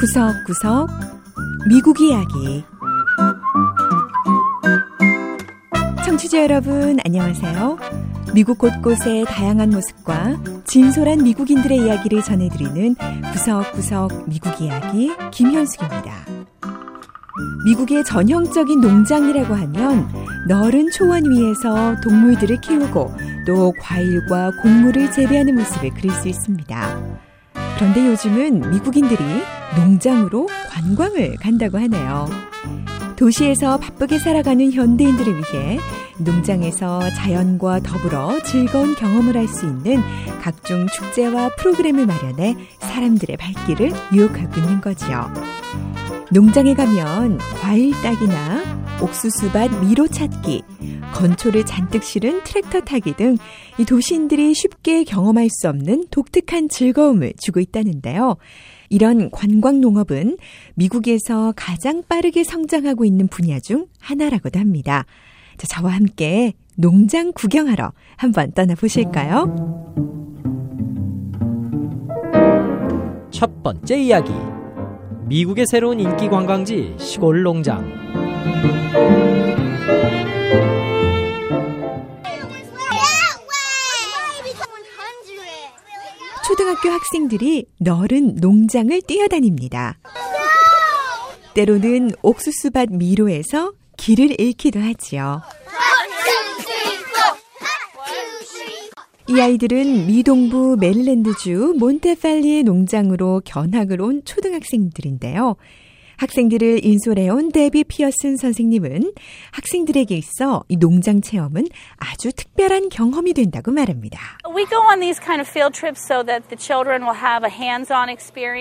구석구석 미국 이야기 청취자 여러분 안녕하세요. 미국 곳곳의 다양한 모습과 진솔한 미국인들의 이야기를 전해드리는 구석구석 미국 이야기 김현숙입니다. 미국의 전형적인 농장이라고 하면 넓은 초원 위에서 동물들을 키우고 또 과일과 곡물을 재배하는 모습을 그릴 수 있습니다. 그런데 요즘은 미국인들이 농장으로 관광을 간다고 하네요. 도시에서 바쁘게 살아가는 현대인들을 위해 농장에서 자연과 더불어 즐거운 경험을 할 수 있는 각종 축제와 프로그램을 마련해 사람들의 발길을 유혹하고 있는 거지요. 농장에 가면 과일 따기나 옥수수밭 미로 찾기, 건초를 잔뜩 실은 트랙터 타기 등 이 도시인들이 쉽게 경험할 수 없는 독특한 즐거움을 주고 있다는데요. 이런 관광 농업은 미국에서 가장 빠르게 성장하고 있는 분야 중 하나라고도 합니다. 자, 저와 함께 농장 구경하러 한번 떠나보실까요? 첫 번째 이야기. 미국의 새로운 인기 관광지 시골 농장. 초등학교 학생들이 너른 농장을 뛰어다닙니다. 때로는 옥수수밭 미로에서 길을 잃기도 하지요. 이 아이들은 미동부 메릴랜드주 몬테팔리의 농장으로 견학을 온 초등학생들인데요. 학생들을 인솔해온 데비 피어슨 선생님은 학생들에게 있어 이 농장 체험은 아주 특별한 경험이 된다고 말합니다.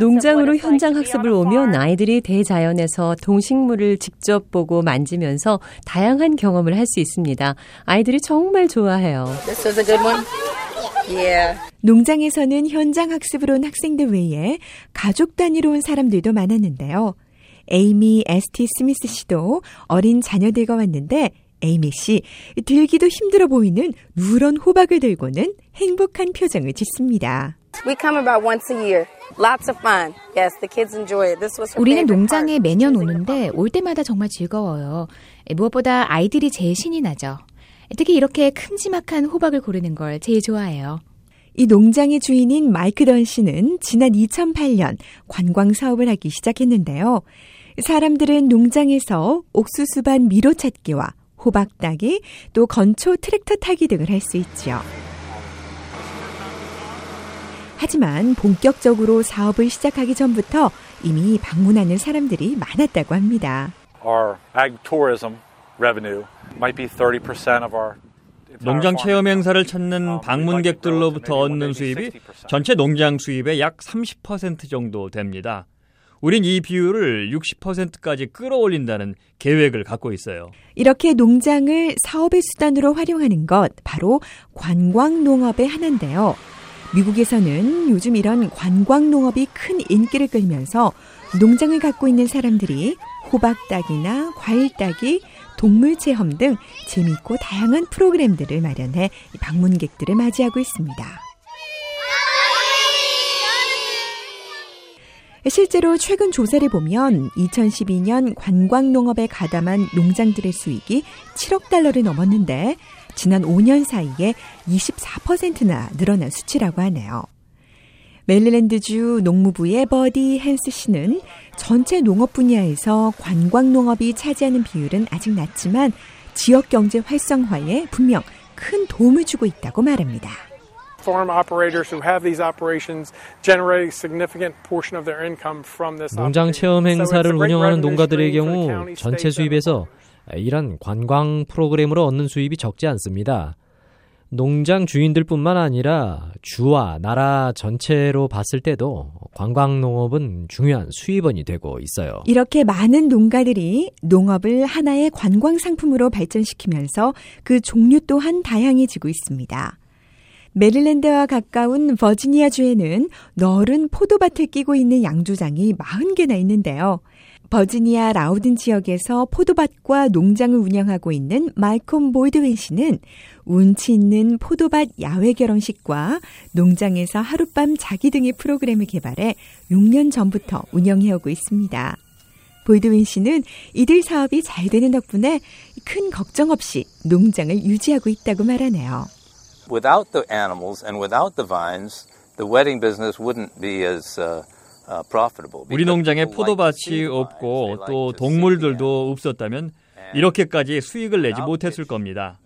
농장으로 현장 학습을 오면 아이들이 대자연에서 동식물을 직접 보고 만지면서 다양한 경험을 할 수 있습니다. 아이들이 정말 좋아해요. Yeah. 농장에서는 현장 학습을 온 학생들 외에 가족 단위로 온 사람들도 많았는데요. 에이미 에스티 스미스 씨도 어린 자녀들과 왔는데 에이미 씨 들기도 힘들어 보이는 누런 호박을 들고는 행복한 표정을 짓습니다. We come about once a year. Lots of fun. Yes, the kids enjoy it. This was 우리는 농장에 매년 오는데 올 때마다 정말 즐거워요. 무엇보다 아이들이 제일 신이 나죠. 특히 이렇게 큼지막한 호박을 고르는 걸 제일 좋아해요. 이 농장의 주인인 마이크 던 씨는 지난 2008년 관광 사업을 하기 시작했는데요. 사람들은 농장에서 옥수수밭 미로 찾기와 호박 따기, 또 건초 트랙터 타기 등을 할 수 있지요. 하지만 본격적으로 사업을 시작하기 전부터 이미 방문하는 사람들이 많았다고 합니다. Our ag tourism revenue might be 30% of our 농장 체험 행사를 찾는 방문객들로부터 얻는 수입이 전체 농장 수입의 약 30% 정도 됩니다. 우린 이 비율을 60%까지 끌어올린다는 계획을 갖고 있어요. 이렇게 농장을 사업의 수단으로 활용하는 것 바로 관광 농업의 하나인데요. 미국에서는 요즘 이런 관광 농업이 큰 인기를 끌면서 농장을 갖고 있는 사람들이 호박 따기나 과일 따기, 동물 체험 등 재미있고 다양한 프로그램들을 마련해 방문객들을 맞이하고 있습니다. 실제로 최근 조사를 보면 2012년 관광농업에 가담한 농장들의 수익이 7억 달러를 넘었는데 지난 5년 사이에 24%나 늘어난 수치라고 하네요. 메릴랜드주 농무부의 버디 헨스 씨는 전체 농업 분야에서 관광 농업이 차지하는 비율은 아직 낮지만 지역 경제 활성화에 분명 큰 도움을 주고 있다고 말합니다. Farm operators who have these operations generate a significant portion of their income from this. 농장 체험 행사를 운영하는 농가들의 경우 전체 수입에서 이런 관광 프로그램으로 얻는 수입이 적지 않습니다. 농장 주인들뿐만 아니라 주와 나라 전체로 봤을 때도 관광 농업은 중요한 수입원이 되고 있어요. 이렇게 많은 농가들이 농업을 하나의 관광 상품으로 발전시키면서 그 종류 또한 다양해지고 있습니다. 메릴랜드와 가까운 버지니아주에는 넓은 포도밭을 끼고 있는 양조장이 40개나 있는데요. 버지니아 라우든 지역에서 포도밭과 농장을 운영하고 있는 말콤 볼드윈 씨는 운치 있는 포도밭 야외 결혼식과 농장에서 하룻밤 자기 등의 프로그램을 개발해 6년 전부터 운영해오고 있습니다. 볼드윈 씨는 이들 사업이 잘 되는 덕분에 큰 걱정 없이 농장을 유지하고 있다고 말하네요. Without the animals and without the vines, the wedding business wouldn't be as uh, 우리 농장에 포도밭이 없고 또 동물들도 없었다면 이렇게까지 수익을 내지 못했을 겁니다.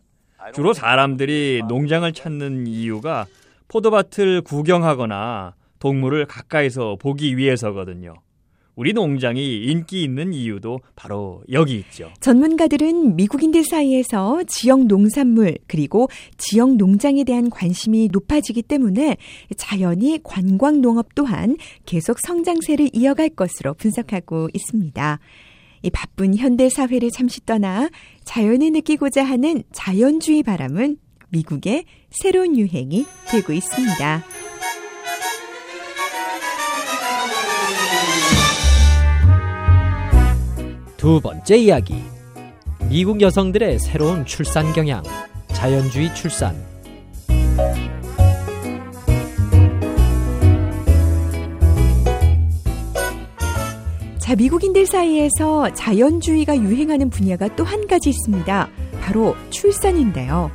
주로 사람들이 농장을 찾는 이유가 포도밭을 구경하거나 동물을 가까이서 보기 위해서거든요. 우리 농장이 인기 있는 이유도 바로 여기 있죠. 전문가들은 미국인들 사이에서 지역 농산물 그리고 지역 농장에 대한 관심이 높아지기 때문에 자연히 관광 농업 또한 계속 성장세를 이어갈 것으로 분석하고 있습니다. 이 바쁜 현대 사회를 잠시 떠나 자연을 느끼고자 하는 자연주의 바람은 미국의 새로운 유행이 되고 있습니다. 두 번째 이야기. 미국 여성들의 새로운 출산 경향. 자연주의 출산. 자, 미국인들 사이에서 자연주의가 유행하는 분야가 또 한 가지 있습니다. 바로 출산인데요.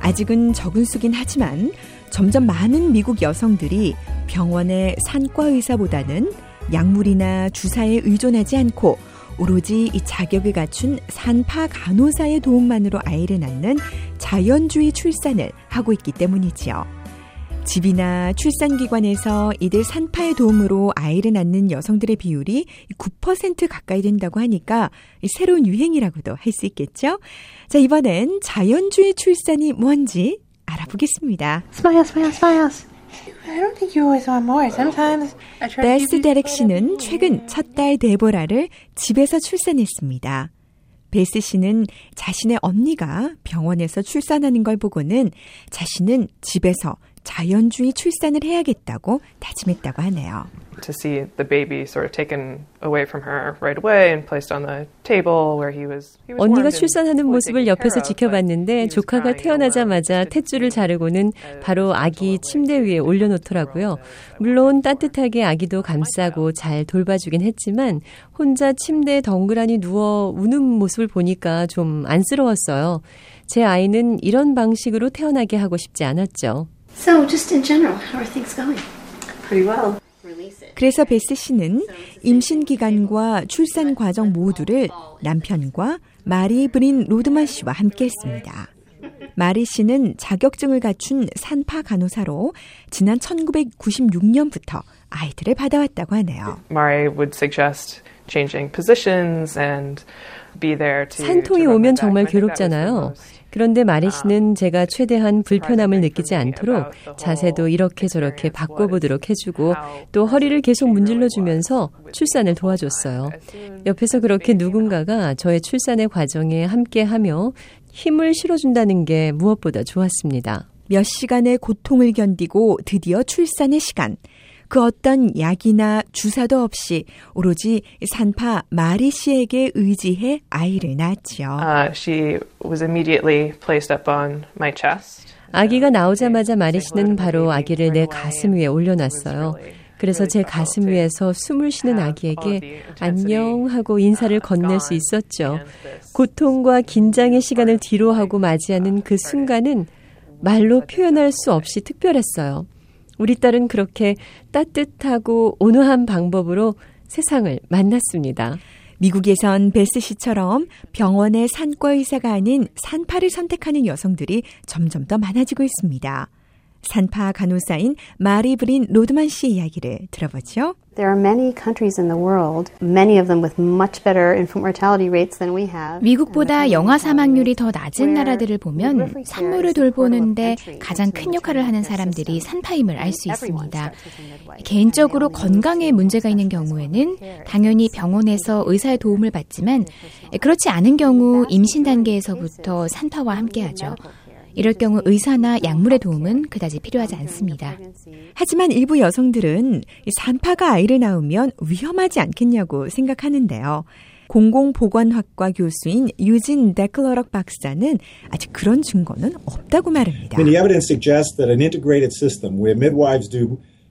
아직은 적은 수긴 하지만 점점 많은 미국 여성들이 병원의 산과 의사보다는 약물이나 주사에 의존하지 않고 오로지 이 자격을 갖춘 산파 간호사의 도움만으로 아이를 낳는 자연주의 출산을 하고 있기 때문이지요. 집이나 출산기관에서 이들 산파의 도움으로 아이를 낳는 여성들의 비율이 9% 가까이 된다고 하니까 새로운 유행이라고도 할 수 있겠죠? 자, 이번엔 자연주의 출산이 뭔지 알아보겠습니다. Smile, smile, smile. 베스 데렉 씨는 최근 첫 딸 데보라를 집에서 출산했습니다. 베스 씨는 자신의 언니가 병원에서 출산하는 걸 보고는 자신은 집에서 자연주의 출산을 해야겠다고 다짐했다고 하네요. to see the baby sort of taken away from her right away and placed on the table where he was. He was 언니가 출산하는 모습을 옆에서 지켜봤는데 조카가 태어나자마자. 탯줄을 자르고는 바로 아기 침대 위에 올려놓더라고요. 물론 따뜻하게 아기도 감싸고 잘 돌봐주긴 했지만 혼자 침대에 덩그라니 누워 우는 모습을 보니까 좀 안쓰러웠어요. 제 아이는 이런 방식으로 태어나게 하고 싶지 않았죠. So, just in general, how are things going? Pretty well. Release it. 그래서 베스 씨는 임신 기간과 출산 과정 모두를 남편과 마리 브린 로드만 씨와 함께 했습니다. 마리 씨는 자격증을 갖춘 산파 간호사로 지난 1996년부터 아이들을 받아왔다고 하네요. Mari would suggest changing positions and be there to. 산통이 오면. 정말 괴롭잖아요. 그런데 마리 씨는 제가 최대한 불편함을 느끼지 않도록 자세도 이렇게 저렇게 바꿔보도록 해주고 또 허리를 계속 문질러주면서 출산을 도와줬어요. 옆에서 그렇게 누군가가 저의 출산의 과정에 함께하며 힘을 실어준다는 게 무엇보다 좋았습니다. 몇 시간의 고통을 견디고 드디어 출산의 시간. 그 어떤 약이나 주사도 없이 오로지 산파 마리 씨에게 의지해 아이를 낳았지요. Uh, she was immediately placed up on my chest. 아기가 나오자마자 마리 씨는 바로 아기를 내 가슴 위에 올려놨어요. 그래서 제 가슴 위에서 숨을 쉬는 아기에게 안녕 하고 인사를 건넬 수 있었죠. 고통과 긴장의 시간을 뒤로하고 맞이하는 그 순간은 말로 표현할 수 없이 특별했어요. 우리 딸은 그렇게 따뜻하고 온화한 방법으로 세상을 만났습니다. 미국에선 베스 씨처럼 병원의 산과 의사가 아닌 산파를 선택하는 여성들이 점점 더 많아지고 있습니다. 산파 간호사인 마리 브린 로드만 씨의 이야기를 들어보죠. There are many countries in the world, many of them with much better infant mortality rates than we have. 미국보다 영아 사망률이 더 낮은 나라들을 보면 산모를 돌보는데 가장 큰 역할을 하는 사람들이 산파임을 알 수 있습니다. 개인적으로 건강에 문제가 있는 경우에는 당연히 병원에서 의사의 도움을 받지만 그렇지 않은 경우 임신 단계에서부터 산파와 함께하죠. 이럴 경우 의사나 약물의 도움은 그다지 필요하지 않습니다. 하지만 일부 여성들은 산파가 아이를 낳으면 위험하지 않겠냐고 생각하는데요. 공공보건학과 교수인 유진 데클러럭 박사는 아직 그런 증거는 없다고 말합니다.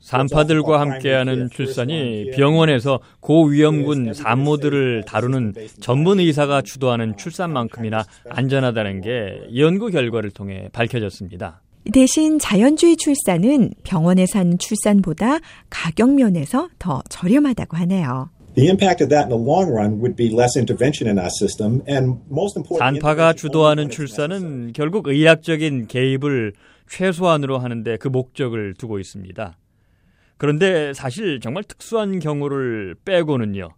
산파들과 함께하는 출산이 병원에서 고위험군 산모들을 다루는 전문 의사가 주도하는 출산만큼이나 안전하다는 게 연구 결과를 통해 밝혀졌습니다. 대신 자연주의 출산은 병원에서 하는 출산보다 가격 면에서 더 저렴하다고 하네요. The impact of that in the long run would be less intervention in our system and most important 산파가 주도하는 출산은 결국 의학적인 개입을 최소한으로 하는데 그 목적을 두고 있습니다. 그런데 사실 정말 특수한 경우를 빼고는요.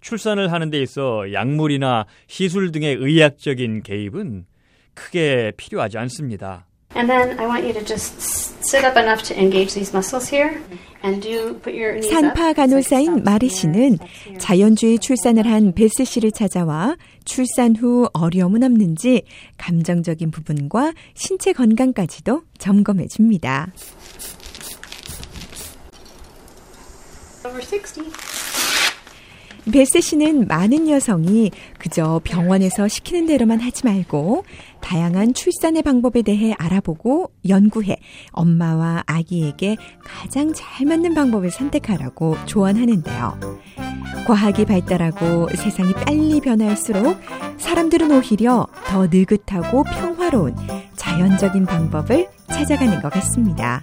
출산을 하는 데 있어 약물이나 시술 등의 의학적인 개입은 크게 필요하지 않습니다. And then I want you to just sit up enough to engage these muscles here and do put your knees up. 산파 간호사인 마리 씨는 자연주의 출산을 한 베스 씨를 찾아와 출산 후 어려움은 없는지 감정적인 부분과 신체 건강까지도 점검해 줍니다. Over 60. 베스 씨는 많은 여성이 그저 병원에서 시키는 대로만 하지 말고 다양한 출산의 방법에 대해 알아보고 연구해 엄마와 아기에게 가장 잘 맞는 방법을 선택하라고 조언하는데요. 과학이 발달하고 세상이 빨리 변할수록 사람들은 오히려 더 느긋하고 평화로운 자연적인 방법을 찾아가는 것 같습니다.